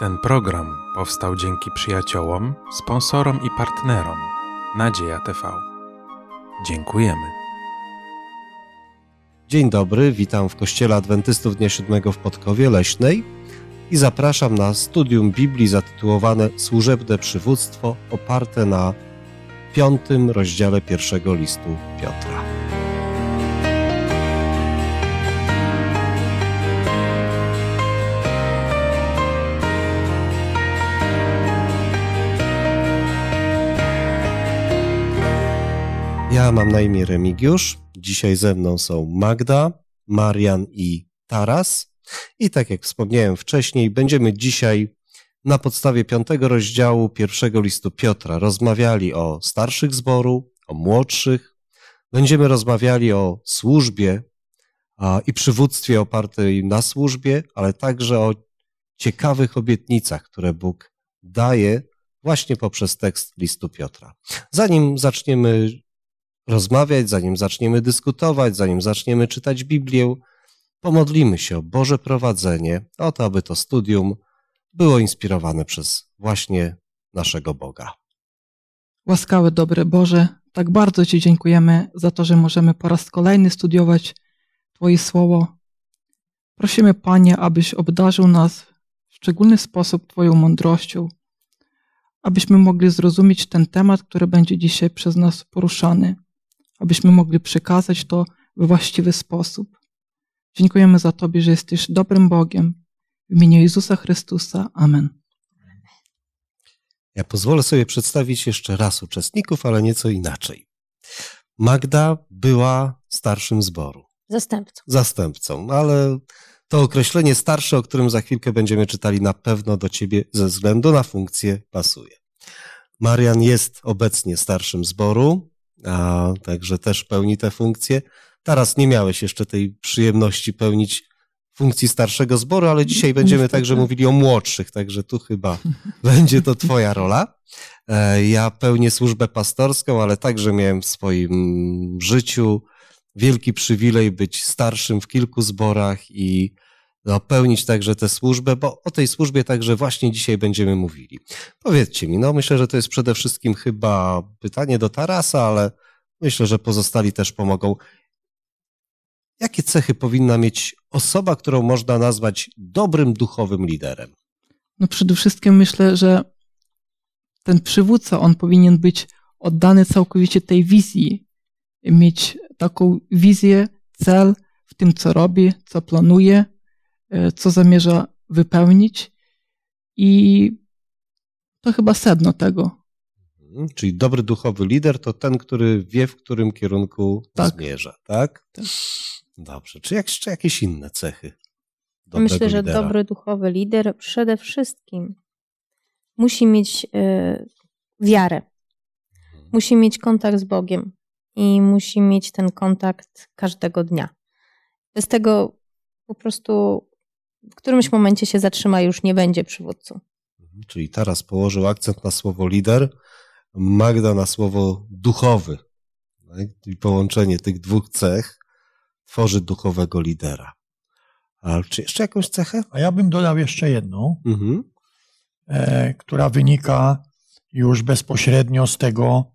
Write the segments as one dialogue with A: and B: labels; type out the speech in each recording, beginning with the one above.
A: Ten program powstał dzięki przyjaciołom, sponsorom i partnerom Nadzieja TV. Dziękujemy.
B: Dzień dobry, witam w Kościele Adwentystów Dnia Siódmego w Podkowie Leśnej i zapraszam na studium Biblii zatytułowane Służebne przywództwo oparte na piątym rozdziale pierwszego listu Piotra. Ja mam na imię Remigiusz. Dzisiaj ze mną są Magda, Marian i Taras. I tak jak wspomniałem wcześniej, będziemy dzisiaj na podstawie piątego rozdziału pierwszego listu Piotra rozmawiali o starszych zboru, o młodszych. Będziemy rozmawiali o służbie a, i przywództwie opartej na służbie, ale także o ciekawych obietnicach, które Bóg daje właśnie poprzez tekst listu Piotra. Zanim zaczniemy rozmawiać, zanim zaczniemy dyskutować, zanim zaczniemy czytać Biblię, pomodlimy się o Boże prowadzenie, o to, aby to studium było inspirowane przez właśnie naszego Boga.
C: Łaskawy, dobry Boże, tak bardzo Ci dziękujemy za to, że możemy po raz kolejny studiować Twoje słowo. Prosimy, Panie, abyś obdarzył nas w szczególny sposób Twoją mądrością, abyśmy mogli zrozumieć ten temat, który będzie dzisiaj przez nas poruszany abyśmy mogli przekazać to we właściwy sposób. Dziękujemy za Tobie, że jesteś dobrym Bogiem. W imieniu Jezusa Chrystusa. Amen.
B: Ja pozwolę sobie przedstawić jeszcze raz uczestników, ale nieco inaczej. Magda była starszym zboru.
D: Zastępcą.
B: Zastępcą, ale to określenie starsze, o którym za chwilkę będziemy czytali, na pewno do ciebie ze względu na funkcję pasuje. Marian jest obecnie starszym zboru, a także też pełni te funkcje. Teraz nie miałeś jeszcze tej przyjemności pełnić funkcji starszego zboru, ale dzisiaj będziemy także mówili o młodszych, także tu chyba będzie to twoja rola. E, ja pełnię służbę pastorską, ale także miałem w swoim życiu wielki przywilej być starszym w kilku zborach i no, pełnić także tę służbę, bo o tej służbie także właśnie dzisiaj będziemy mówili. Powiedzcie mi, no myślę, że to jest przede wszystkim chyba pytanie do Tarasa, ale myślę, że pozostali też pomogą. Jakie cechy powinna mieć osoba, którą można nazwać dobrym duchowym liderem?
C: No przede wszystkim myślę, że ten przywódca, on powinien być oddany całkowicie tej wizji, mieć taką wizję, cel w tym, co robi, co planuje, co zamierza wypełnić i to chyba sedno tego.
B: Mhm, czyli dobry duchowy lider to ten, który wie, w którym kierunku tak. zmierza, tak? tak? Dobrze. Czy jeszcze jakieś inne cechy?
D: Myślę, że dobry duchowy lider przede wszystkim musi mieć y, wiarę, mhm. musi mieć kontakt z Bogiem i musi mieć ten kontakt każdego dnia. Bez tego po prostu w którymś momencie się zatrzyma i już nie będzie przywódcą.
B: Mhm, czyli teraz położył akcent na słowo lider, Magda na słowo duchowy. Tak? I połączenie tych dwóch cech tworzy duchowego lidera. A czy jeszcze jakąś cechę?
E: A ja bym dodał jeszcze jedną, mhm. e, która wynika już bezpośrednio z tego,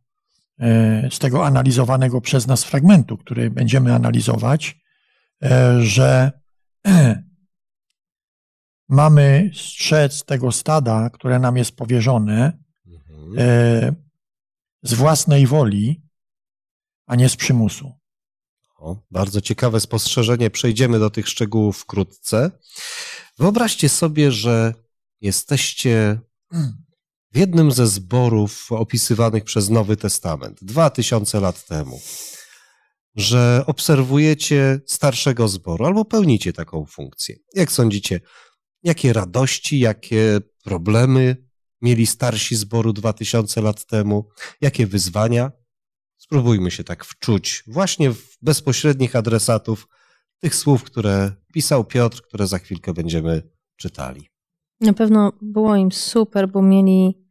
E: e, z tego analizowanego przez nas fragmentu, który będziemy analizować, e, że mamy strzec tego stada, które nam jest powierzone mhm. e, z własnej woli, a nie z przymusu.
B: O, bardzo ciekawe spostrzeżenie. Przejdziemy do tych szczegółów wkrótce. Wyobraźcie sobie, że jesteście w jednym ze zborów opisywanych przez Nowy Testament dwa tysiące lat temu, że obserwujecie starszego zboru albo pełnicie taką funkcję. Jak sądzicie, Jakie radości, jakie problemy mieli starsi zboru 2000 lat temu, jakie wyzwania? Spróbujmy się tak wczuć właśnie w bezpośrednich adresatów tych słów, które pisał Piotr, które za chwilkę będziemy czytali.
D: Na pewno było im super, bo mieli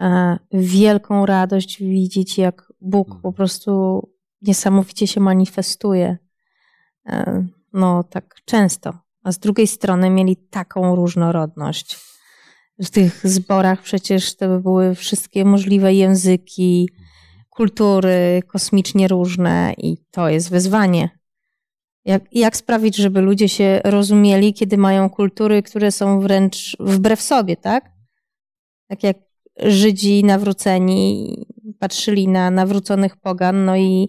D: e, wielką radość widzieć, jak Bóg po mhm. prostu niesamowicie się manifestuje. E, no, tak często a z drugiej strony mieli taką różnorodność. W tych zborach przecież to były wszystkie możliwe języki, kultury kosmicznie różne i to jest wyzwanie. Jak, jak sprawić, żeby ludzie się rozumieli, kiedy mają kultury, które są wręcz wbrew sobie, tak? Tak jak Żydzi nawróceni patrzyli na nawróconych pogan, no i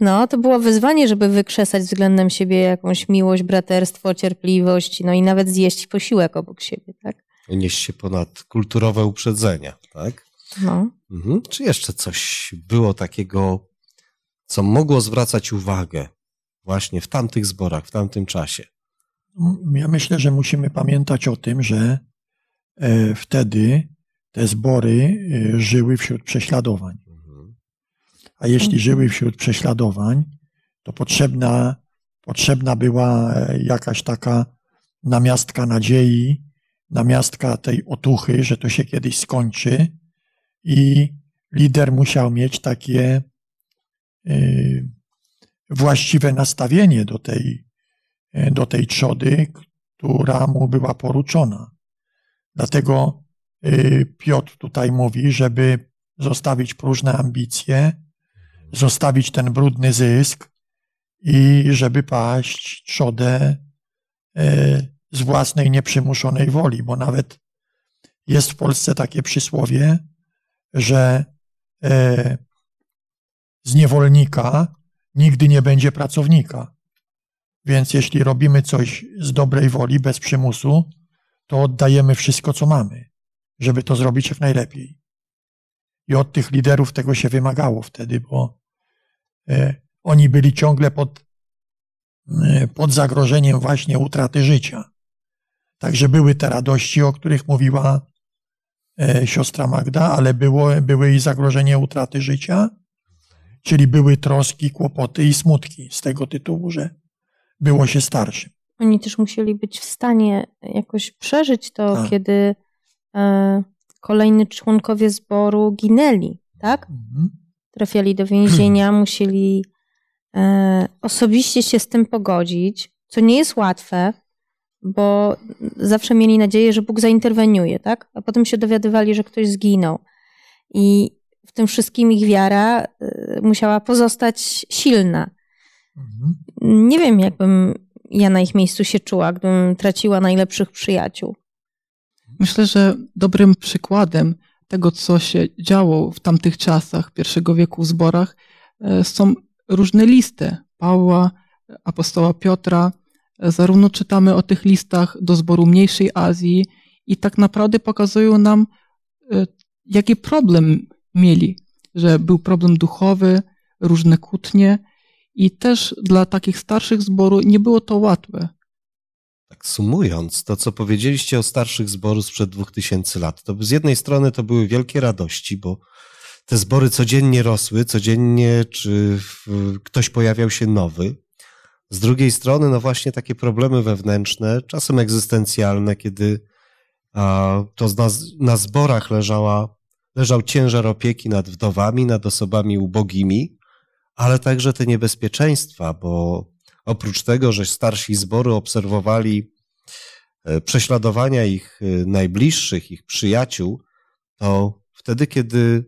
D: no, to było wyzwanie, żeby wykrzesać względem siebie jakąś miłość, braterstwo, cierpliwość, no i nawet zjeść posiłek obok siebie, tak?
B: Nieść się ponad kulturowe uprzedzenia, tak?
D: No.
B: Mhm. Czy jeszcze coś było takiego, co mogło zwracać uwagę właśnie w tamtych zborach, w tamtym czasie?
E: Ja myślę, że musimy pamiętać o tym, że e, wtedy te zbory e, żyły wśród prześladowań. Mhm. A jeśli żyły wśród prześladowań, to potrzebna, potrzebna była e, jakaś taka namiastka nadziei, namiastka tej otuchy, że to się kiedyś skończy, i lider musiał mieć takie y, właściwe nastawienie do tej, y, do tej trzody, która mu była poruczona. Dlatego y, Piotr tutaj mówi, żeby zostawić próżne ambicje, zostawić ten brudny zysk i żeby paść trzodę z własnej nieprzymuszonej woli, bo nawet jest w Polsce takie przysłowie, że e, z niewolnika nigdy nie będzie pracownika. Więc jeśli robimy coś z dobrej woli, bez przymusu, to oddajemy wszystko, co mamy, żeby to zrobić jak najlepiej. I od tych liderów tego się wymagało wtedy, bo e, oni byli ciągle pod, e, pod zagrożeniem właśnie utraty życia. Także były te radości, o których mówiła E, siostra Magda, ale było, były i zagrożenie utraty życia, czyli były troski, kłopoty i smutki z tego tytułu, że było się starszym.
D: Oni też musieli być w stanie jakoś przeżyć to, tak. kiedy kolejni członkowie zboru ginęli, tak? Mhm. Trafiali do więzienia, musieli e, osobiście się z tym pogodzić, co nie jest łatwe, bo zawsze mieli nadzieję, że Bóg zainterweniuje, tak? A potem się dowiadywali, że ktoś zginął. I w tym wszystkim ich wiara y, musiała pozostać silna. Mhm. Nie wiem, jakbym ja na ich miejscu się czuła, gdybym traciła najlepszych przyjaciół.
C: Myślę, że dobrym przykładem tego, co się działo w tamtych czasach pierwszego wieku w zborach, y, są różne listy Pawła, apostoła Piotra, Zarówno czytamy o tych listach do zboru mniejszej Azji i tak naprawdę pokazują nam, e, jaki problem mieli, że był problem duchowy, różne kłótnie i też dla takich starszych zborów nie było to łatwe.
B: Tak sumując, to co powiedzieliście o starszych zborów sprzed dwóch tysięcy lat, to z jednej strony to były wielkie radości, bo te zbory codziennie rosły, codziennie czy ktoś pojawiał się nowy, z drugiej strony, no właśnie takie problemy wewnętrzne, czasem egzystencjalne, kiedy to na, na zborach leżała, leżał ciężar opieki nad wdowami, nad osobami ubogimi, ale także te niebezpieczeństwa, bo oprócz tego, że starsi zbory obserwowali e, prześladowania ich e, najbliższych, ich przyjaciół, to wtedy, kiedy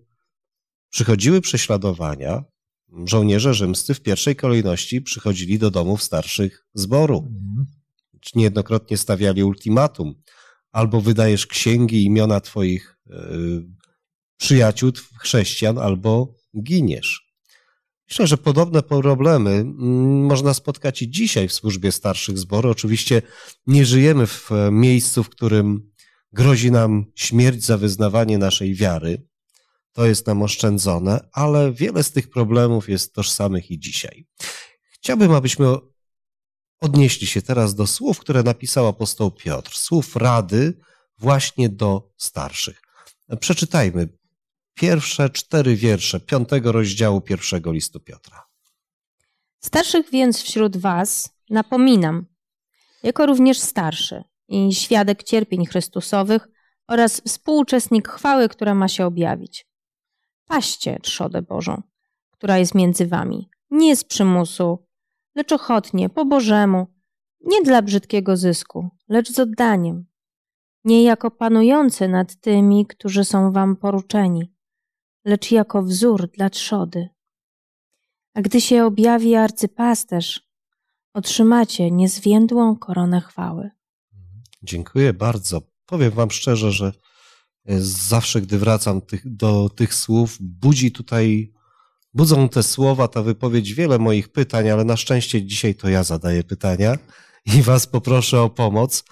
B: przychodziły prześladowania, żołnierze rzymscy w pierwszej kolejności przychodzili do domów starszych zboru. Mhm. Niejednokrotnie stawiali ultimatum. Albo wydajesz księgi, imiona twoich y, przyjaciół, chrześcijan, albo giniesz. Myślę, że podobne problemy mm, można spotkać i dzisiaj w służbie starszych zboru. Oczywiście nie żyjemy w e, miejscu, w którym grozi nam śmierć za wyznawanie naszej wiary, to jest nam oszczędzone, ale wiele z tych problemów jest tożsamych i dzisiaj. Chciałbym, abyśmy odnieśli się teraz do słów, które napisał apostoł Piotr, słów rady właśnie do starszych. Przeczytajmy pierwsze cztery wiersze piątego rozdziału pierwszego listu Piotra.
D: Starszych więc wśród was napominam, jako również starszy i świadek cierpień Chrystusowych oraz współuczestnik chwały, która ma się objawić paście trzodę Bożą, która jest między wami. Nie z przymusu, lecz ochotnie, po Bożemu, nie dla brzydkiego zysku, lecz z oddaniem. nie jako panujący nad tymi, którzy są wam poruczeni, lecz jako wzór dla trzody. A gdy się objawi arcypasterz, otrzymacie niezwiędłą koronę chwały.
B: Dziękuję bardzo. Powiem Wam szczerze, że e, zawsze, gdy wracam tych, do tych słów, budzi tutaj, budzą te słowa, ta wypowiedź wiele moich pytań, ale na szczęście dzisiaj to ja zadaję pytania i Was poproszę o pomoc.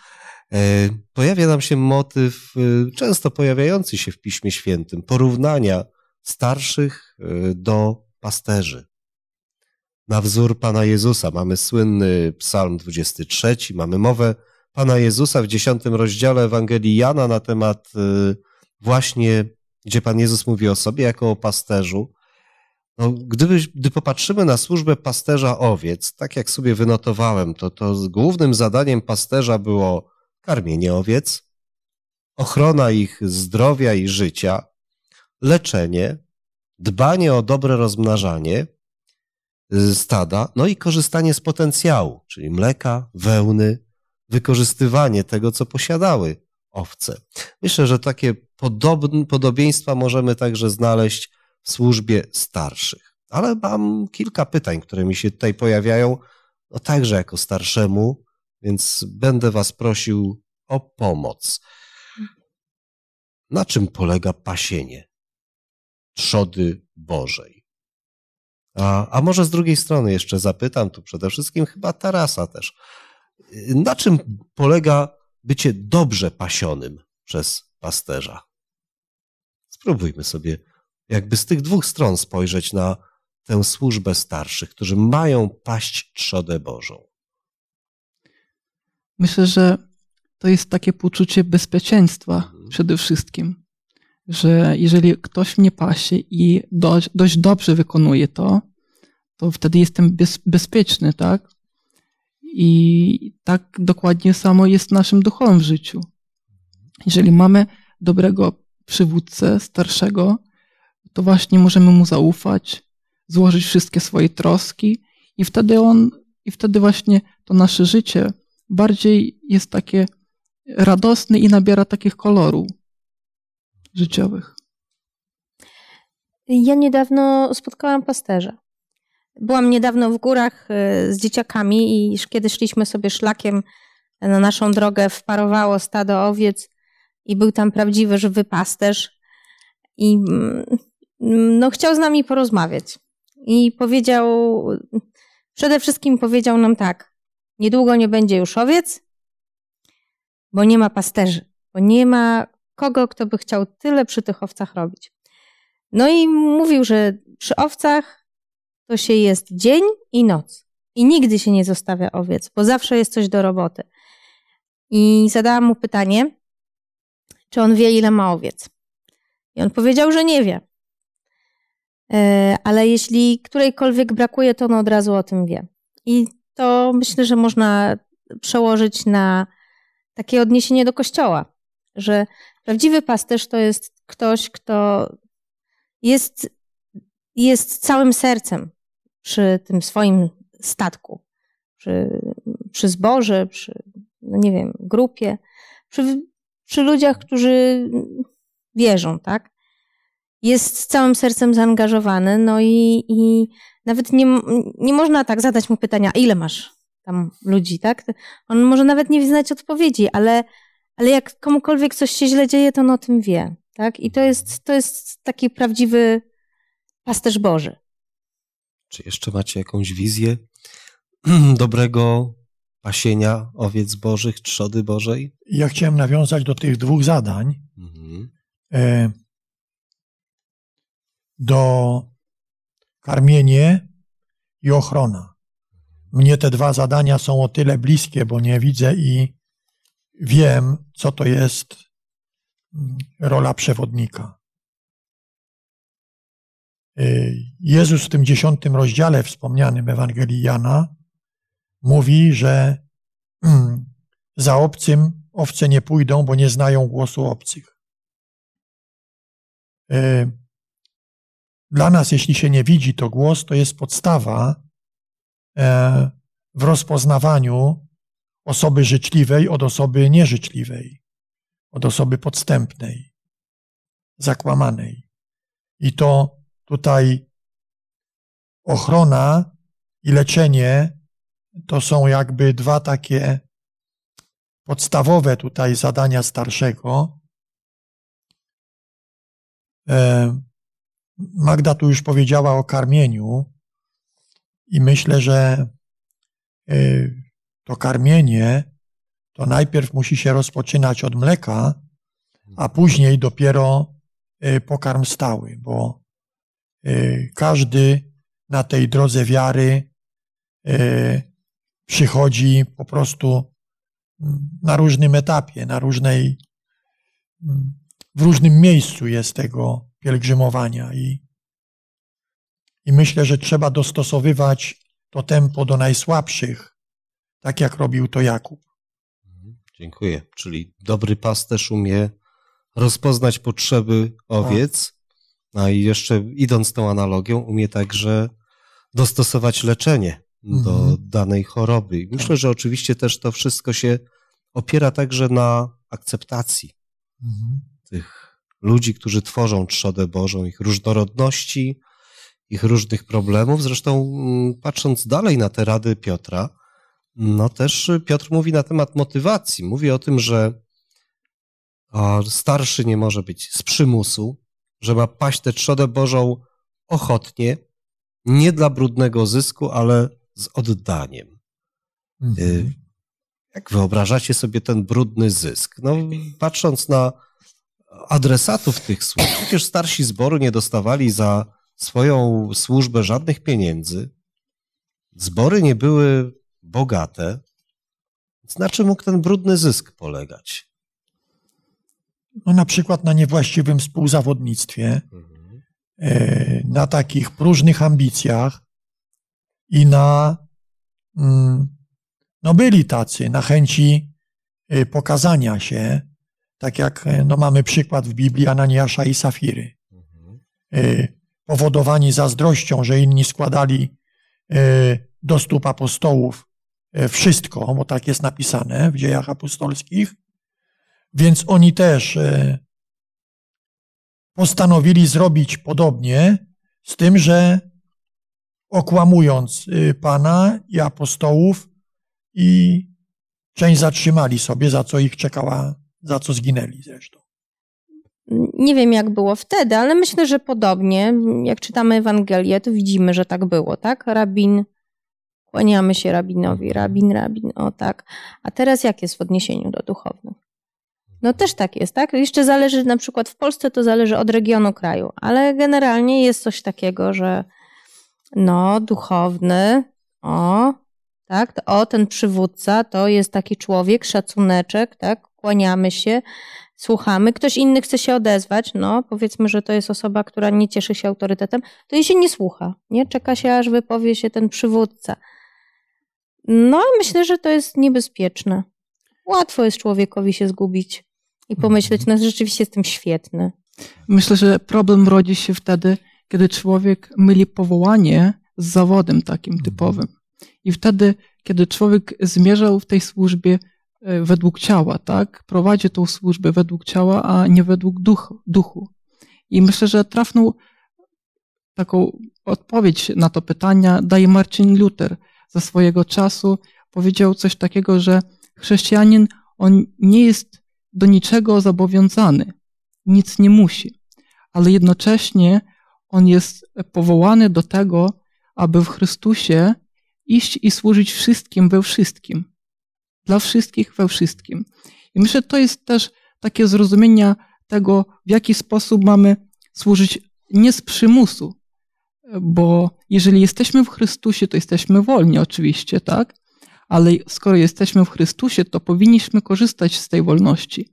B: E, pojawia nam się motyw, e, często pojawiający się w Piśmie Świętym, porównania starszych do pasterzy. Na wzór Pana Jezusa mamy słynny Psalm 23, mamy mowę Pana Jezusa w dziesiątym rozdziale Ewangelii Jana na temat y, właśnie, gdzie Pan Jezus mówi o sobie jako o pasterzu. No, gdyby, gdy popatrzymy na służbę pasterza owiec, tak jak sobie wynotowałem, to, to głównym zadaniem pasterza było karmienie owiec, ochrona ich zdrowia i życia, leczenie, dbanie o dobre rozmnażanie y, stada, no i korzystanie z potencjału, czyli mleka, wełny, wykorzystywanie tego, co posiadały owce. Myślę, że takie podobieństwa możemy także znaleźć w służbie starszych. Ale mam kilka pytań, które mi się tutaj pojawiają, no także jako starszemu, więc będę Was prosił o pomoc. Na czym polega pasienie trzody Bożej? A, a może z drugiej strony jeszcze zapytam, tu przede wszystkim chyba Tarasa też. Na czym polega bycie dobrze pasionym przez pasterza? Spróbujmy sobie jakby z tych dwóch stron spojrzeć na tę służbę starszych, którzy mają paść trzodę Bożą.
C: Myślę, że to jest takie poczucie bezpieczeństwa mhm. przede wszystkim, że jeżeli ktoś mnie pasie i dość, dość dobrze wykonuje to, to wtedy jestem bez, bezpieczny, tak? I tak dokładnie samo jest w naszym duchowym życiu. Jeżeli mamy dobrego przywódcę, starszego, to właśnie możemy mu zaufać, złożyć wszystkie swoje troski i wtedy on, i wtedy właśnie to nasze życie bardziej jest takie radosne i nabiera takich kolorów życiowych.
D: Ja niedawno spotkałam pasterza. Byłam niedawno w górach y, z dzieciakami i kiedy szliśmy sobie szlakiem na naszą drogę, wparowało stado owiec i był tam prawdziwy żywy pasterz i mm, no, chciał z nami porozmawiać. I powiedział, przede wszystkim powiedział nam tak, niedługo nie będzie już owiec, bo nie ma pasterzy, bo nie ma kogo, kto by chciał tyle przy tych owcach robić. No i mówił, że przy owcach to się jest dzień i noc. I nigdy się nie zostawia owiec, bo zawsze jest coś do roboty. I zadałam mu pytanie, czy on wie, ile ma owiec. I on powiedział, że nie wie. E, ale jeśli którejkolwiek brakuje, to on od razu o tym wie. I to myślę, że można przełożyć na takie odniesienie do kościoła, że prawdziwy pasterz to jest ktoś, kto jest, jest całym sercem przy tym swoim statku, przy, przy zboże, przy, no nie wiem, grupie, przy, przy ludziach, którzy wierzą, tak? Jest całym sercem zaangażowany, no i, i nawet nie, nie można tak zadać mu pytania, ile masz tam ludzi, tak? On może nawet nie znać odpowiedzi, ale, ale jak komukolwiek coś się źle dzieje, to on o tym wie, tak? I to jest, to jest taki prawdziwy pasterz Boży.
B: Czy jeszcze macie jakąś wizję dobrego pasienia owiec bożych, trzody Bożej?
E: Ja chciałem nawiązać do tych dwóch zadań. Mhm. E, do karmienie i ochrona. Mnie te dwa zadania są o tyle bliskie, bo nie widzę i wiem, co to jest mm, rola przewodnika. Y, Jezus w tym dziesiątym rozdziale wspomnianym Ewangelii Jana mówi, że mm, za obcym owce nie pójdą, bo nie znają głosu obcych. Y, dla nas, jeśli się nie widzi, to głos to jest podstawa e, w rozpoznawaniu osoby życzliwej od osoby nieżyczliwej. od osoby podstępnej, zakłamanej. I to tutaj ochrona i leczenie to są jakby dwa takie podstawowe tutaj zadania starszego. E, Magda tu już powiedziała o karmieniu i myślę, że e, to karmienie to najpierw musi się rozpoczynać od mleka, a później dopiero e, pokarm stały, bo każdy na tej drodze wiary przychodzi po prostu na różnym etapie, na różnej, w różnym miejscu jest tego pielgrzymowania i, i myślę, że trzeba dostosowywać to tempo do najsłabszych, tak jak robił to Jakub.
B: Dziękuję. Czyli dobry pasterz umie rozpoznać potrzeby owiec, a i jeszcze idąc tą analogią, umie także dostosować leczenie do mhm. danej choroby. Myślę, że oczywiście też to wszystko się opiera także na akceptacji mhm. tych ludzi, którzy tworzą trzodę Bożą, ich różnorodności, ich różnych problemów. Zresztą mm, patrząc dalej na te rady Piotra, no też Piotr mówi na temat motywacji. Mówi o tym, że starszy nie może być z przymusu, że ma paść tę trzodę Bożą ochotnie, nie dla brudnego zysku, ale z oddaniem. Mhm. Y, jak wyobrażacie sobie ten brudny zysk? No, patrząc na adresatów tych służb, przecież starsi zboru nie dostawali za swoją służbę żadnych pieniędzy. Zbory nie były bogate. Na czym mógł ten brudny zysk polegać?
E: No, na przykład na niewłaściwym współzawodnictwie, mhm. E, na takich próżnych ambicjach, i na, mm, no byli tacy, na chęci y, pokazania się, tak jak y, no mamy przykład w Biblii Ananiasza i Safiry. Powodowani zazdrością, że inni składali do stóp apostołów wszystko, bo tak jest napisane w dziejach apostolskich, więc oni też postanowili zrobić podobnie, z tym, że okłamując y, Pana i apostołów i część zatrzymali sobie, za co ich czekała, za co zginęli zresztą.
D: Nie wiem, jak było wtedy, ale myślę, że podobnie. Jak czytamy Ewangelię, to widzimy, że tak było, tak? Rabin, kłaniamy się rabinowi, rabin, rabin, o tak. A teraz jak jest w odniesieniu do duchownych? No też tak jest, tak? Jeszcze zależy, na przykład w Polsce to zależy od regionu kraju, ale generalnie jest coś takiego, że no, duchowny, o, tak, o, ten przywódca to jest taki człowiek, szacuneczek, tak, kłaniamy się, słuchamy, ktoś inny chce się odezwać, no, powiedzmy, że to jest osoba, która nie cieszy się autorytetem, to jej się nie słucha, nie, czeka się, aż wypowie się ten przywódca. No, myślę, że to jest niebezpieczne. Łatwo jest człowiekowi się zgubić i pomyśleć, no, rzeczywiście jestem świetny.
C: Myślę, że problem rodzi się wtedy, kiedy człowiek myli powołanie z zawodem takim mhm. typowym. I wtedy, kiedy człowiek zmierzał w tej służbie e, według ciała, tak, prowadzi tą służbę według ciała, a nie według duchu. duchu. I myślę, że trafną taką odpowiedź na to pytanie daje Marcin Luther. Za swojego czasu powiedział coś takiego, że chrześcijanin, on nie jest do niczego zobowiązany, nic nie musi, ale jednocześnie on jest powołany do tego, aby w Chrystusie iść i służyć wszystkim we wszystkim. Dla wszystkich we wszystkim. I myślę, to jest też takie zrozumienie tego, w jaki sposób mamy służyć nie z przymusu, bo jeżeli jesteśmy w Chrystusie, to jesteśmy wolni oczywiście, tak? Ale skoro jesteśmy w Chrystusie, to powinniśmy korzystać z tej wolności,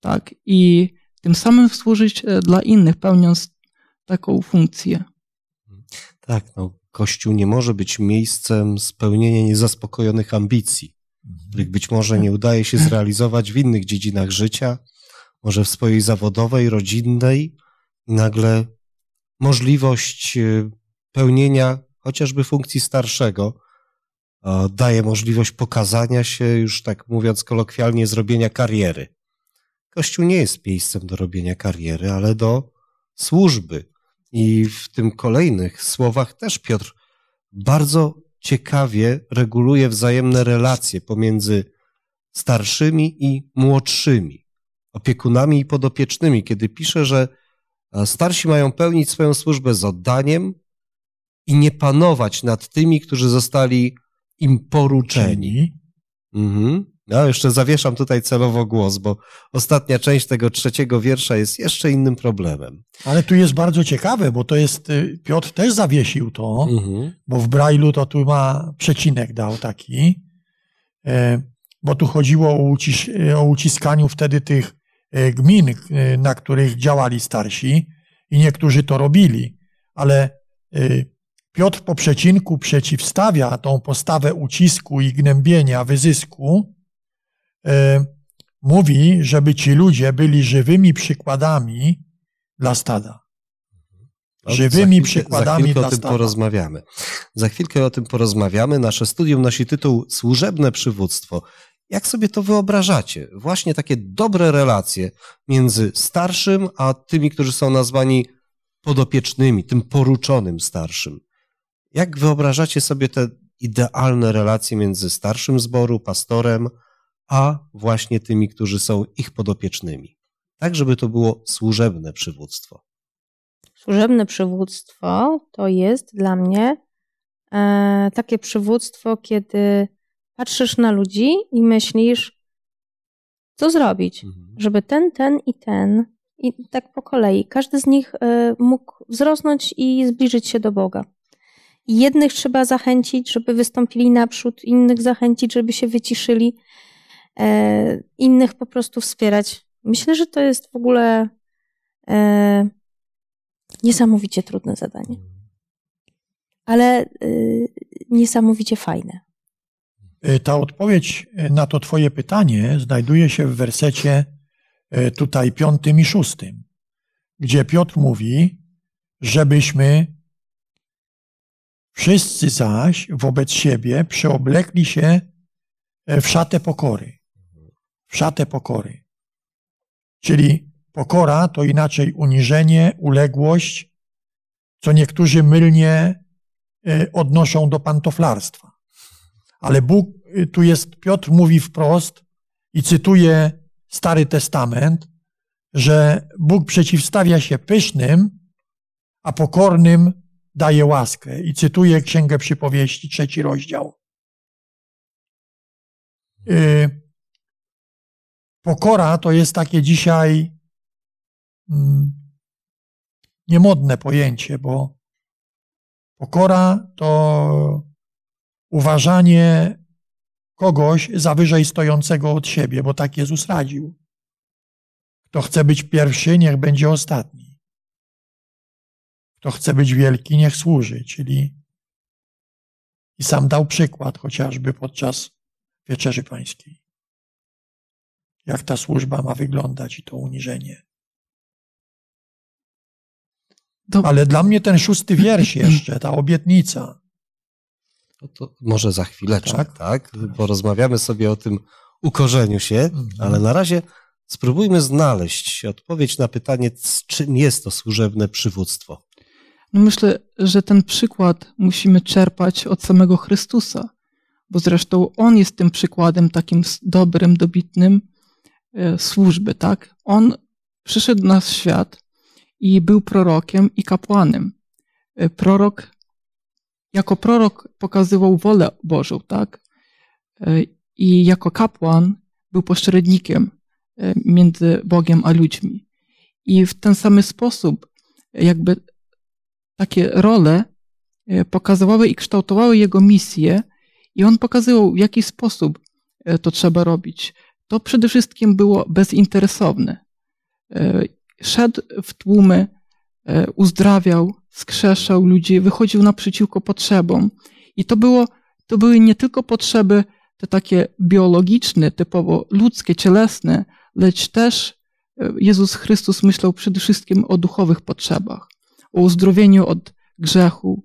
C: tak? I tym samym służyć e, dla innych, pełniąc taką funkcję.
B: Tak, no, Kościół nie może być miejscem spełnienia niezaspokojonych ambicji, których być może nie udaje się zrealizować w innych dziedzinach życia, może w swojej zawodowej, rodzinnej, i nagle możliwość e, pełnienia chociażby funkcji starszego daje możliwość pokazania się, już tak mówiąc kolokwialnie, zrobienia kariery. Kościół nie jest miejscem do robienia kariery, ale do służby. I w tym kolejnych słowach też Piotr bardzo ciekawie reguluje wzajemne relacje pomiędzy starszymi i młodszymi, opiekunami i podopiecznymi, kiedy pisze, że starsi mają pełnić swoją służbę z oddaniem i nie panować nad tymi, którzy zostali im poruczeni. Mhm. Ja jeszcze zawieszam tutaj celowo głos, bo ostatnia część tego trzeciego wiersza jest jeszcze innym problemem.
E: Ale tu jest bardzo ciekawe, bo to jest, y, Piotr też zawiesił to, mhm. bo w Brailu to tu ma przecinek dał taki, e, bo tu chodziło o, o uciskaniu wtedy tych gmin, e, na których działali starsi i niektórzy to robili, ale Piotr po przecinku przeciwstawia tą postawę ucisku i gnębienia, wyzysku, E, mówi, żeby ci ludzie byli żywymi przykładami dla stada.
B: No, żywymi chwilkę, przykładami za dla o tym stada. porozmawiamy. Za chwilkę o tym porozmawiamy. Nasze studium nosi tytuł Służebne przywództwo. Jak sobie to wyobrażacie? Właśnie takie dobre relacje między starszym a tymi, którzy są nazwani podopiecznymi, tym poruczonym starszym. Jak wyobrażacie sobie te idealne relacje między starszym zboru, pastorem, a właśnie tymi, którzy są ich podopiecznymi. Tak, żeby to było służebne przywództwo.
D: Służebne przywództwo to jest dla mnie e, takie przywództwo, kiedy patrzysz na ludzi i myślisz, co zrobić, mhm. żeby ten, ten i ten, i tak po kolei, każdy z nich e, mógł wzrosnąć i zbliżyć się do Boga. jednych trzeba zachęcić, żeby wystąpili naprzód, innych zachęcić, żeby się wyciszyli. E, innych po prostu wspierać. Myślę, że to jest w ogóle e, niesamowicie trudne zadanie, ale e, niesamowicie fajne.
E: Ta odpowiedź na to Twoje pytanie znajduje się w wersecie tutaj piątym i szóstym, gdzie Piotr mówi, żebyśmy wszyscy zaś wobec siebie przeoblekli się w szatę pokory w szatę pokory. Czyli pokora to inaczej uniżenie, uległość, co niektórzy mylnie e, odnoszą do pantoflarstwa. Ale Bóg, e, tu jest, Piotr mówi wprost i cytuje Stary Testament, że Bóg przeciwstawia się pysznym, a pokornym daje łaskę. I cytuję Księgę Przypowieści, trzeci rozdział. E, Pokora to jest takie dzisiaj mm, niemodne pojęcie, bo pokora to uważanie kogoś za wyżej stojącego od siebie, bo tak Jezus radził. Kto chce być pierwszy, niech będzie ostatni. Kto chce być wielki, niech służy, czyli i sam dał przykład chociażby podczas wieczerzy pańskiej jak ta służba ma wyglądać i to uniżenie. Ale dla mnie ten szósty wiersz jeszcze, ta obietnica.
B: No to może za chwileczkę, tak? tak? Porozmawiamy sobie o tym ukorzeniu się, mhm. ale na razie spróbujmy znaleźć odpowiedź na pytanie, czym jest to służebne przywództwo.
C: No myślę, że ten przykład musimy czerpać od samego Chrystusa, bo zresztą On jest tym przykładem takim dobrym, dobitnym, E, służby, tak? On przyszedł na świat i był prorokiem i kapłanem. E, prorok, jako prorok pokazywał wolę Bożą, tak? E, I jako kapłan był pośrednikiem między Bogiem a ludźmi. I w ten sam sposób, jakby takie role pokazywały i kształtowały jego misję, i on pokazywał, w jaki sposób to trzeba robić to przede wszystkim było bezinteresowne. E, szedł w tłumy, e, uzdrawiał, skrzeszał ludzi, wychodził naprzeciwko potrzebom. I to, było, to były nie tylko potrzeby te takie biologiczne, typowo ludzkie, cielesne, lecz też e, Jezus Chrystus myślał przede wszystkim o duchowych potrzebach, o uzdrowieniu od grzechu,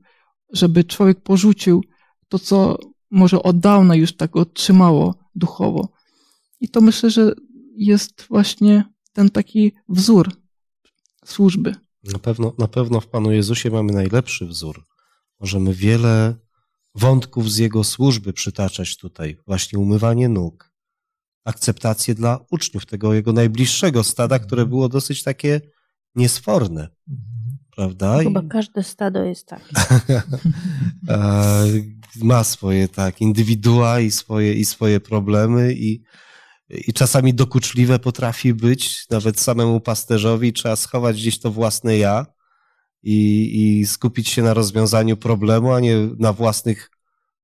C: żeby człowiek porzucił to, co może od dawna już tak otrzymało duchowo. I to myślę, że jest właśnie ten taki wzór służby.
B: Na pewno, na pewno w Panu Jezusie mamy najlepszy wzór. Możemy wiele wątków z Jego służby przytaczać tutaj. Właśnie umywanie nóg, akceptację dla uczniów, tego Jego najbliższego stada, które było dosyć takie niesforne. Prawda?
D: Chyba każde stado jest takie.
B: Ma swoje tak, indywidua i swoje, i swoje problemy i, i czasami dokuczliwe potrafi być, nawet samemu pasterzowi trzeba schować gdzieś to własne ja i, i skupić się na rozwiązaniu problemu, a nie na własnych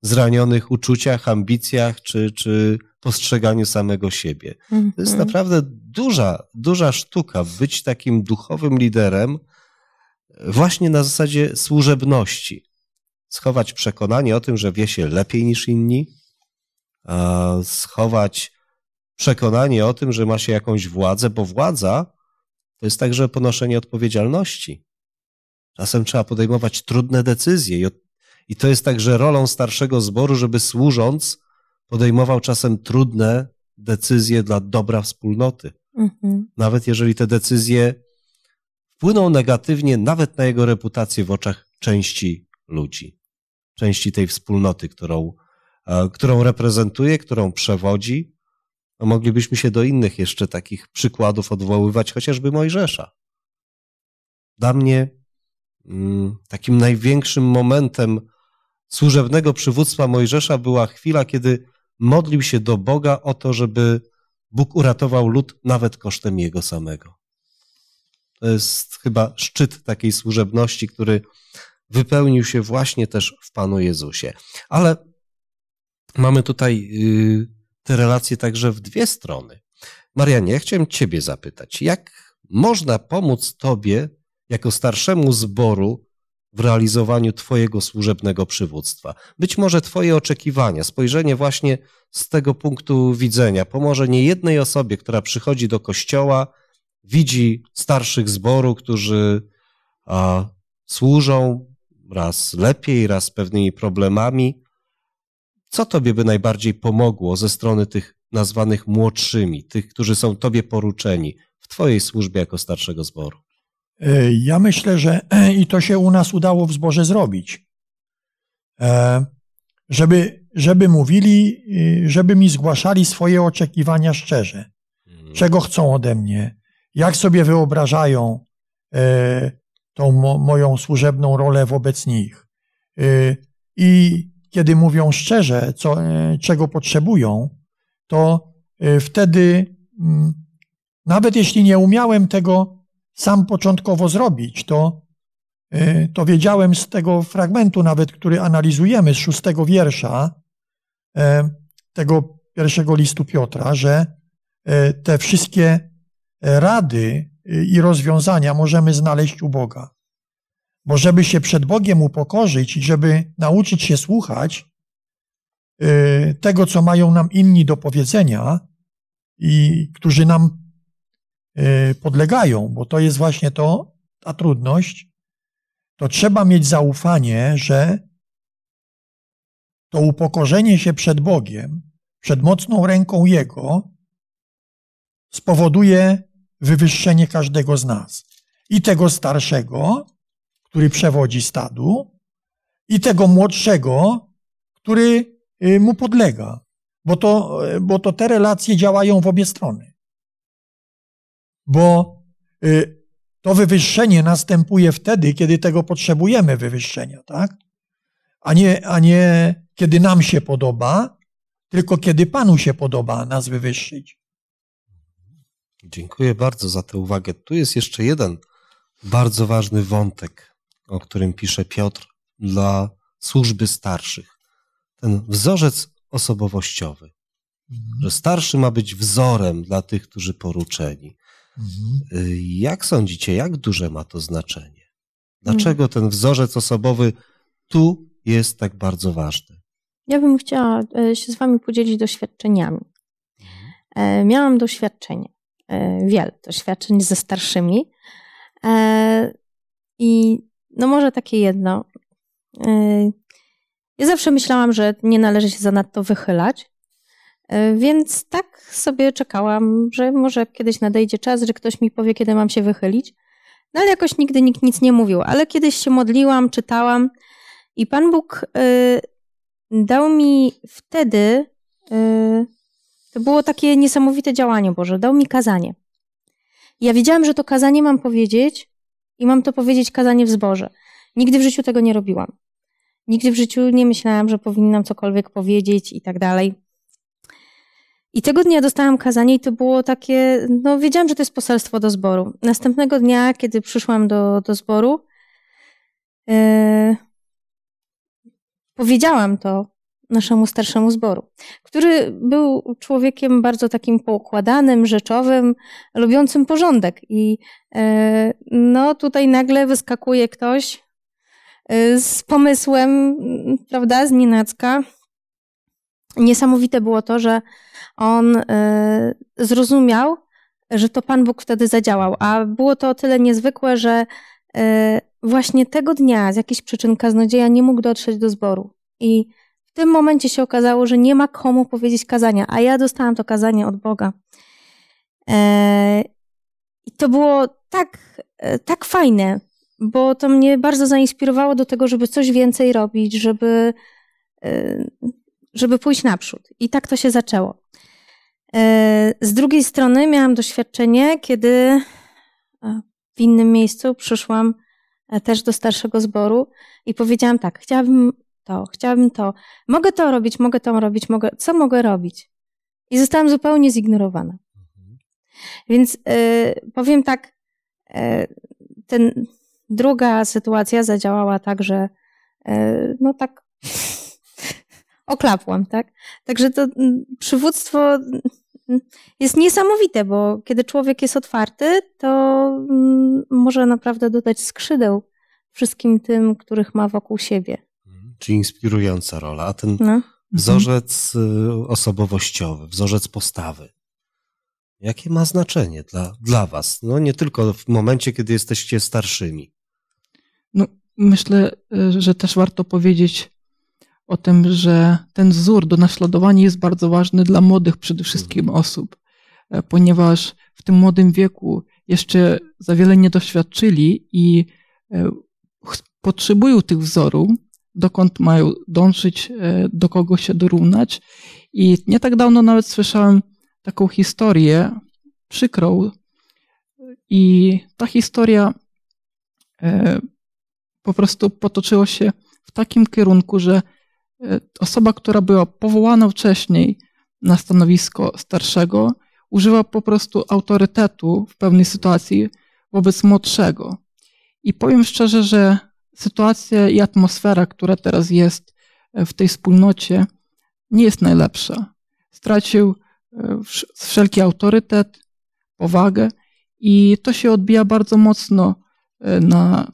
B: zranionych uczuciach, ambicjach czy, czy postrzeganiu samego siebie. To jest mhm. naprawdę duża, duża sztuka być takim duchowym liderem właśnie na zasadzie służebności. Schować przekonanie o tym, że wie się lepiej niż inni, schować przekonanie o tym, że ma się jakąś władzę, bo władza to jest także ponoszenie odpowiedzialności. Czasem trzeba podejmować trudne decyzje i to jest także rolą starszego zboru, żeby służąc podejmował czasem trudne decyzje dla dobra wspólnoty. Mhm. Nawet jeżeli te decyzje wpłyną negatywnie nawet na jego reputację w oczach części ludzi, części tej wspólnoty, którą, e, którą reprezentuje, którą przewodzi. No moglibyśmy się do innych jeszcze takich przykładów odwoływać, chociażby Mojżesza. Dla mnie mm, takim największym momentem służebnego przywództwa Mojżesza była chwila, kiedy modlił się do Boga o to, żeby Bóg uratował lud nawet kosztem jego samego. To jest chyba szczyt takiej służebności, który wypełnił się właśnie też w Panu Jezusie. Ale mamy tutaj y, te relacje także w dwie strony. Marianie, ja chciałem Ciebie zapytać, jak można pomóc Tobie jako starszemu zboru w realizowaniu Twojego służebnego przywództwa. Być może Twoje oczekiwania, spojrzenie właśnie z tego punktu widzenia pomoże nie jednej osobie, która przychodzi do kościoła, widzi starszych zboru, którzy a, służą raz lepiej, raz z pewnymi problemami. Co Tobie by najbardziej pomogło ze strony tych nazwanych młodszymi, tych, którzy są Tobie poruczeni w Twojej służbie jako starszego zboru?
E: E, ja myślę, że i to się u nas udało w zborze zrobić. E, żeby, żeby mówili, żeby mi zgłaszali swoje oczekiwania szczerze. Mhm. Czego chcą ode mnie, jak sobie wyobrażają e, tą moją służebną rolę wobec nich. I kiedy mówią szczerze, co, czego potrzebują, to wtedy, mm, nawet jeśli nie umiałem tego sam początkowo zrobić, to, y, to wiedziałem z tego fragmentu nawet, który analizujemy, z szóstego wiersza e, tego pierwszego listu Piotra, że e, te wszystkie rady i rozwiązania możemy znaleźć u Boga. Bo żeby się przed Bogiem upokorzyć i żeby nauczyć się słuchać y, tego, co mają nam inni do powiedzenia i którzy nam Y, podlegają, bo to jest właśnie to, ta trudność, to trzeba mieć zaufanie, że to upokorzenie się przed Bogiem, przed mocną ręką Jego, spowoduje wywyższenie każdego z nas. I tego starszego, który przewodzi stadu, i tego młodszego, który y, mu podlega. Bo to, bo to te relacje działają w obie strony bo y, to wywyższenie następuje wtedy, kiedy tego potrzebujemy wywyższenia, tak? A nie, a nie kiedy nam się podoba, tylko kiedy Panu się podoba nas wywyższyć.
B: Dziękuję bardzo za tę uwagę. Tu jest jeszcze jeden bardzo ważny wątek, o którym pisze Piotr dla służby starszych. Ten wzorzec osobowościowy. Mhm. Że starszy ma być wzorem dla tych, którzy poruczeni. Mhm. Jak sądzicie, jak duże ma to znaczenie? Dlaczego ten wzorzec osobowy tu jest tak bardzo ważny?
D: Ja bym chciała e, się z Wami podzielić doświadczeniami. Mhm. E, miałam doświadczenie, e, wiele doświadczeń ze starszymi. I no może takie jedno. Ja zawsze myślałam, że nie należy się zanadto wychylać, E, więc tak sobie czekałam, że może kiedyś nadejdzie czas, że ktoś mi powie, kiedy mam się wychylić. No ale jakoś nigdy nikt nic nie mówił. Ale kiedyś się modliłam, czytałam i Pan Bóg y, dał mi wtedy, to było takie niesamowite działanie Boże, dał mi kazanie. Ja wiedziałam, że to kazanie mam powiedzieć i mam to powiedzieć kazanie w zborze. Nigdy w życiu tego nie robiłam. Nigdy w życiu nie myślałam, że powinnam cokolwiek powiedzieć i tak dalej. I tego dnia dostałam kazanie i to było takie, no wiedziałam, że to jest poselstwo do zboru. Następnego dnia, kiedy przyszłam do, do zboru, yy, powiedziałam to naszemu starszemu zboru, który był człowiekiem bardzo takim poukładanym, rzeczowym, lubiącym porządek. I yy, no tutaj nagle wyskakuje ktoś yy, z pomysłem, prawda, z nienacka. Niesamowite było to, że on y, zrozumiał, że to Pan Bóg wtedy zadziałał. A było to o tyle niezwykłe, że właśnie tego dnia z jakichś przyczyn kaznodzieja nie mógł dotrzeć do zboru. I w tym momencie się okazało, że nie ma komu powiedzieć kazania, a ja dostałam to kazanie od Boga. E, I to było tak, e, tak fajne, bo to mnie bardzo zainspirowało do tego, żeby coś więcej robić, żeby, e, żeby pójść naprzód. I tak to się zaczęło. Z drugiej strony miałam doświadczenie, kiedy w innym miejscu przyszłam też do starszego zboru i powiedziałam tak, chciałabym to, chciałabym to, mogę to robić, mogę to robić, mogę, co mogę robić? I zostałam zupełnie zignorowana. Więc y, powiem tak, y, ten, druga sytuacja zadziałała tak, że y, no tak oklapłam, tak? Także to mm, przywództwo jest niesamowite, bo kiedy człowiek jest otwarty, to mm, może naprawdę dodać skrzydeł wszystkim tym, których ma wokół siebie.
B: Mhm. Czyli inspirująca rola. A ten no. wzorzec y, osobowościowy, wzorzec postawy, jakie ma znaczenie dla, dla Was? No nie tylko w momencie, kiedy jesteście starszymi.
C: No, myślę, y, że też warto powiedzieć o tym, że ten wzór do naśladowania jest bardzo ważny dla młodych przede wszystkim mhm. osób, e, ponieważ w tym młodym wieku jeszcze za wiele nie doświadczyli i e, potrzebują tych wzorów, dokąd mają dążyć, e, do kogo się dorównać. I nie tak dawno nawet słyszałem taką historię przykrą. I ta historia po prostu potoczyła się w takim kierunku, że E, osoba, która była powołana wcześniej na stanowisko starszego, używa po prostu autorytetu w pewnej sytuacji wobec młodszego. I powiem szczerze, że sytuacja i atmosfera, która teraz jest e, w tej wspólnocie, nie jest najlepsza. Stracił e, wszelki autorytet, powagę i to się odbija bardzo mocno na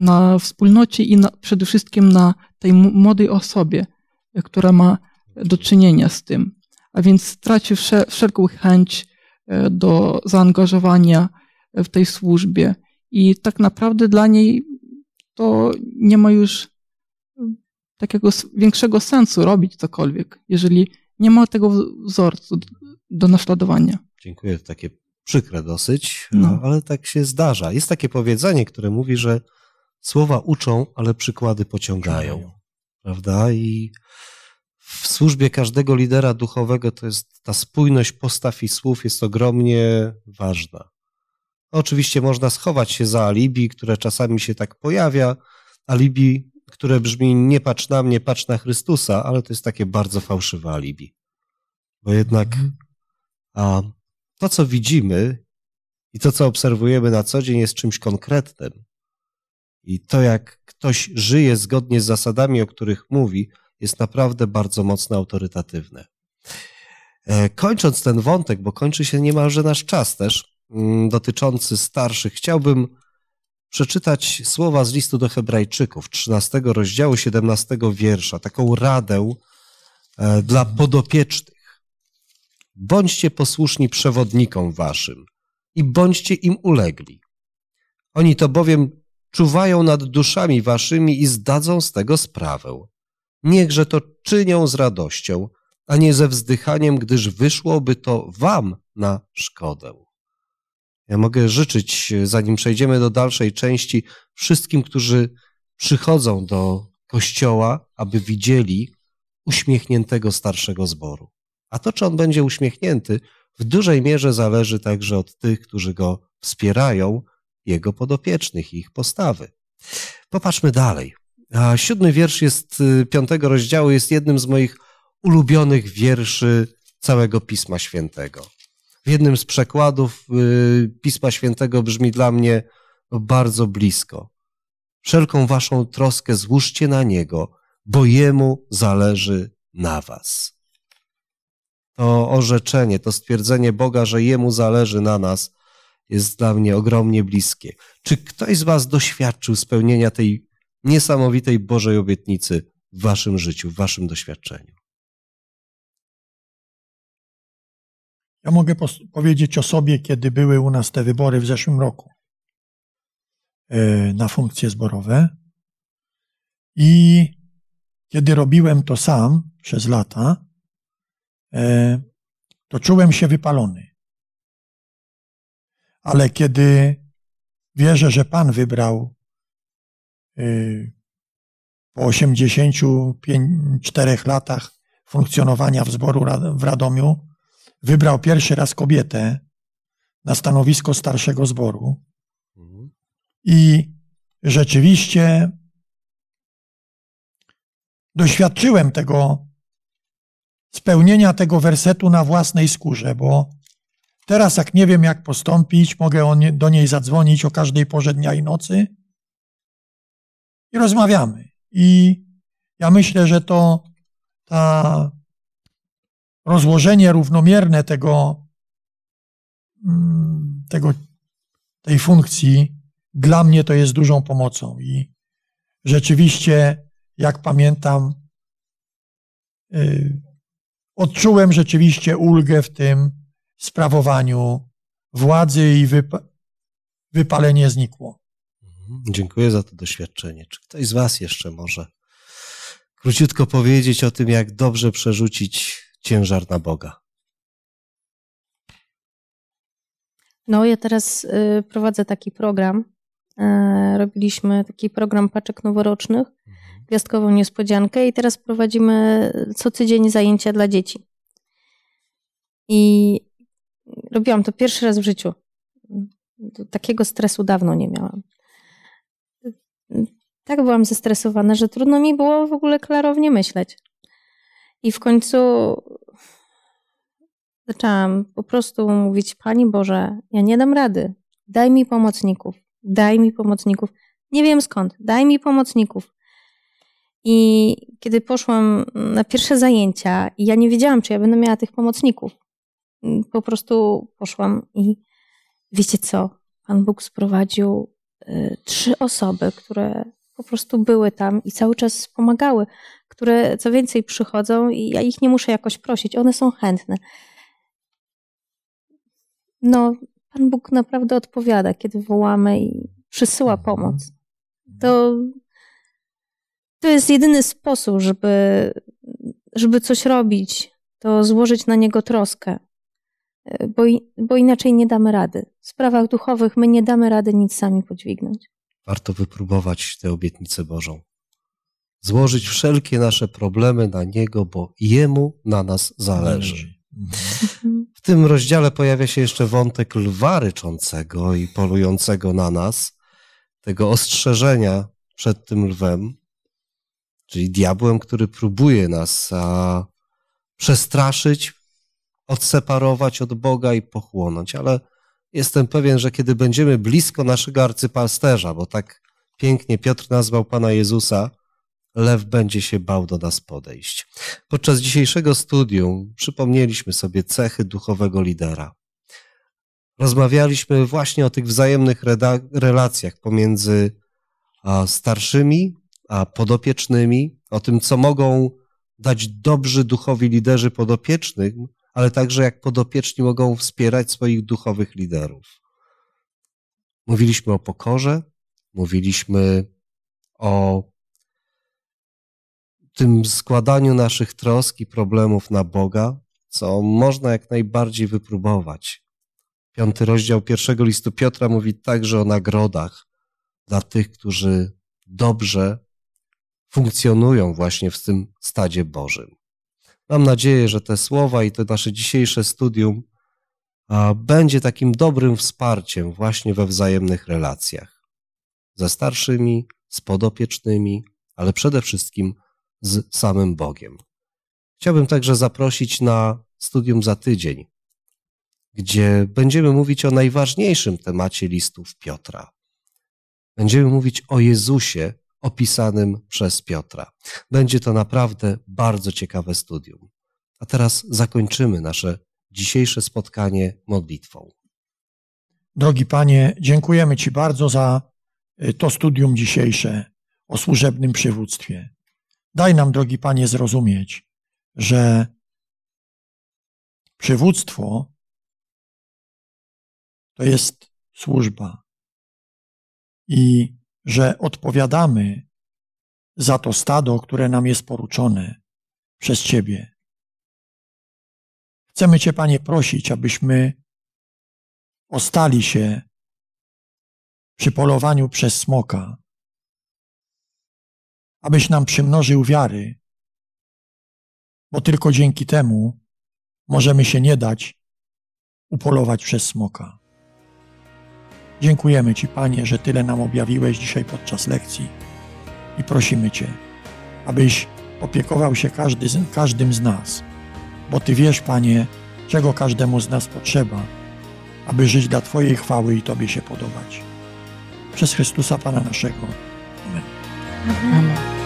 C: na wspólnocie i na, przede wszystkim na tej młodej osobie, która ma do czynienia z tym. A więc straci wszelką chęć e, do zaangażowania w tej służbie i tak naprawdę dla niej to nie ma już e, takiego większego sensu robić cokolwiek, jeżeli nie ma tego wzorcu do naśladowania.
B: Dziękuję, takie przykre dosyć, no. ale tak się zdarza. Jest takie powiedzenie, które mówi, że Słowa uczą, ale przykłady pociągają. Prawda? I w służbie każdego lidera duchowego to jest ta spójność postaw i słów jest ogromnie ważna. Oczywiście można schować się za alibi, które czasami się tak pojawia, alibi, które brzmi nie patrz na mnie, patrz na Chrystusa, ale to jest takie bardzo fałszywe alibi. Bo jednak mhm. a, to, co widzimy i to, co obserwujemy na co dzień, jest czymś konkretnym. I to, jak ktoś żyje zgodnie z zasadami, o których mówi, jest naprawdę bardzo mocno autorytatywne. E, kończąc ten wątek, bo kończy się niemalże nasz czas też, dotyczący starszych, chciałbym przeczytać słowa z listu do Hebrajczyków, 13 rozdziału, 17 wiersza, taką radę e, dla podopiecznych. Bądźcie posłuszni przewodnikom waszym i bądźcie im ulegli. Oni to bowiem czuwają nad duszami waszymi i zdadzą z tego sprawę. Niechże to czynią z radością, a nie ze wzdychaniem, gdyż wyszłoby to wam na szkodę. Ja mogę życzyć, zanim przejdziemy do dalszej części, wszystkim, którzy przychodzą do kościoła, aby widzieli uśmiechniętego starszego zboru. A to, czy on będzie uśmiechnięty, w dużej mierze zależy także od tych, którzy go wspierają, jego podopiecznych i ich postawy. Popatrzmy dalej. Siódmy wiersz jest y, piątego rozdziału, jest jednym z moich ulubionych wierszy całego Pisma Świętego. W jednym z przekładów y, Pisma Świętego brzmi dla mnie bardzo blisko. Wszelką waszą troskę złóżcie na Niego, bo Jemu zależy na was. To orzeczenie, to stwierdzenie Boga, że Jemu zależy na nas, jest dla mnie ogromnie bliskie. Czy ktoś z was doświadczył spełnienia tej niesamowitej Bożej obietnicy w waszym życiu, w waszym doświadczeniu?
E: Ja mogę powiedzieć o sobie, kiedy były u nas te wybory w zeszłym roku e, na funkcje zborowe. I kiedy robiłem to sam przez lata, e, to czułem się wypalony. Ale kiedy wierzę, że Pan wybrał e, po 84 latach funkcjonowania w zboru w Radomiu, wybrał pierwszy raz kobietę na stanowisko starszego zboru. Mhm. I rzeczywiście doświadczyłem tego spełnienia tego wersetu na własnej skórze, bo teraz, jak nie wiem, jak postąpić, mogę do niej zadzwonić o każdej porze dnia i nocy i rozmawiamy. I ja myślę, że to ta rozłożenie równomierne tego, mm, tego, tej funkcji dla mnie to jest dużą pomocą. I rzeczywiście, jak pamiętam, y, odczułem rzeczywiście ulgę w tym sprawowaniu władzy i wypalenie znikło.
B: Mhm. Dziękuję za to doświadczenie. Czy ktoś z Was jeszcze może króciutko powiedzieć o tym, jak dobrze przerzucić ciężar na Boga.
D: No, ja teraz y, prowadzę taki program. Y, robiliśmy taki program paczek noworocznych, mhm. gwiazdkową niespodziankę i teraz prowadzimy co tydzień zajęcia dla dzieci. I robiłam to pierwszy raz w życiu. Takiego stresu dawno nie miałam. Tak byłam zestresowana, że trudno mi było w ogóle klarownie myśleć. I w końcu zaczęłam po prostu mówić: Pani Boże, ja nie dam rady. Daj mi pomocników. Daj mi pomocników. Nie wiem skąd. Daj mi pomocników. I kiedy poszłam na pierwsze zajęcia, ja nie wiedziałam, czy ja będę miała tych pomocników, po prostu poszłam i wiecie co? Pan Bóg sprowadził y, trzy osoby, które po prostu były tam i cały czas pomagały, które co więcej przychodzą i ja ich nie muszę jakoś prosić, one są chętne. No, Pan Bóg naprawdę odpowiada, kiedy wołamy i przysyła pomoc. To, to jest jedyny sposób, żeby, żeby coś robić, to złożyć na Niego troskę, bo, bo inaczej nie damy rady. W sprawach duchowych my nie damy rady nic sami podźwignąć
B: warto wypróbować tę obietnicę Bożą. Złożyć wszelkie nasze problemy na Niego, bo Jemu na nas zależy. W tym rozdziale pojawia się jeszcze wątek lwa ryczącego i polującego na nas, tego ostrzeżenia przed tym lwem, czyli diabłem, który próbuje nas a, przestraszyć, odseparować od Boga i pochłonąć, ale Jestem pewien, że kiedy będziemy blisko naszego arcypasterza, bo tak pięknie Piotr nazwał Pana Jezusa, lew będzie się bał do nas podejść. Podczas dzisiejszego studium przypomnieliśmy sobie cechy duchowego lidera. Rozmawialiśmy właśnie o tych wzajemnych relacjach pomiędzy starszymi a podopiecznymi, o tym, co mogą dać dobrzy duchowi liderzy podopiecznych, ale także jak podopieczni mogą wspierać swoich duchowych liderów. Mówiliśmy o pokorze, mówiliśmy o tym składaniu naszych trosk i problemów na Boga, co można jak najbardziej wypróbować. Piąty rozdział pierwszego listu Piotra mówi także o nagrodach dla tych, którzy dobrze funkcjonują właśnie w tym stadzie Bożym. Mam nadzieję, że te słowa i to nasze dzisiejsze studium będzie takim dobrym wsparciem właśnie we wzajemnych relacjach ze starszymi, z podopiecznymi, ale przede wszystkim z samym Bogiem. Chciałbym także zaprosić na studium za tydzień, gdzie będziemy mówić o najważniejszym temacie listów Piotra. Będziemy mówić o Jezusie opisanym przez Piotra. Będzie to naprawdę bardzo ciekawe studium. A teraz zakończymy nasze dzisiejsze spotkanie modlitwą.
E: Drogi Panie, dziękujemy Ci bardzo za y, to studium dzisiejsze o służebnym przywództwie. Daj nam, drogi Panie, zrozumieć, że przywództwo to jest służba i że odpowiadamy za to stado, które nam jest poruczone przez Ciebie. Chcemy Cię, Panie, prosić, abyśmy ostali się przy polowaniu przez smoka, abyś nam przymnożył wiary, bo tylko dzięki temu możemy się nie dać upolować przez smoka. Dziękujemy Ci, Panie, że tyle nam objawiłeś dzisiaj podczas lekcji i prosimy Cię, abyś opiekował się każdy, każdym z nas, bo Ty wiesz, Panie, czego każdemu z nas potrzeba, aby żyć dla Twojej chwały i Tobie się podobać. Przez Chrystusa Pana naszego. Amen. Amen.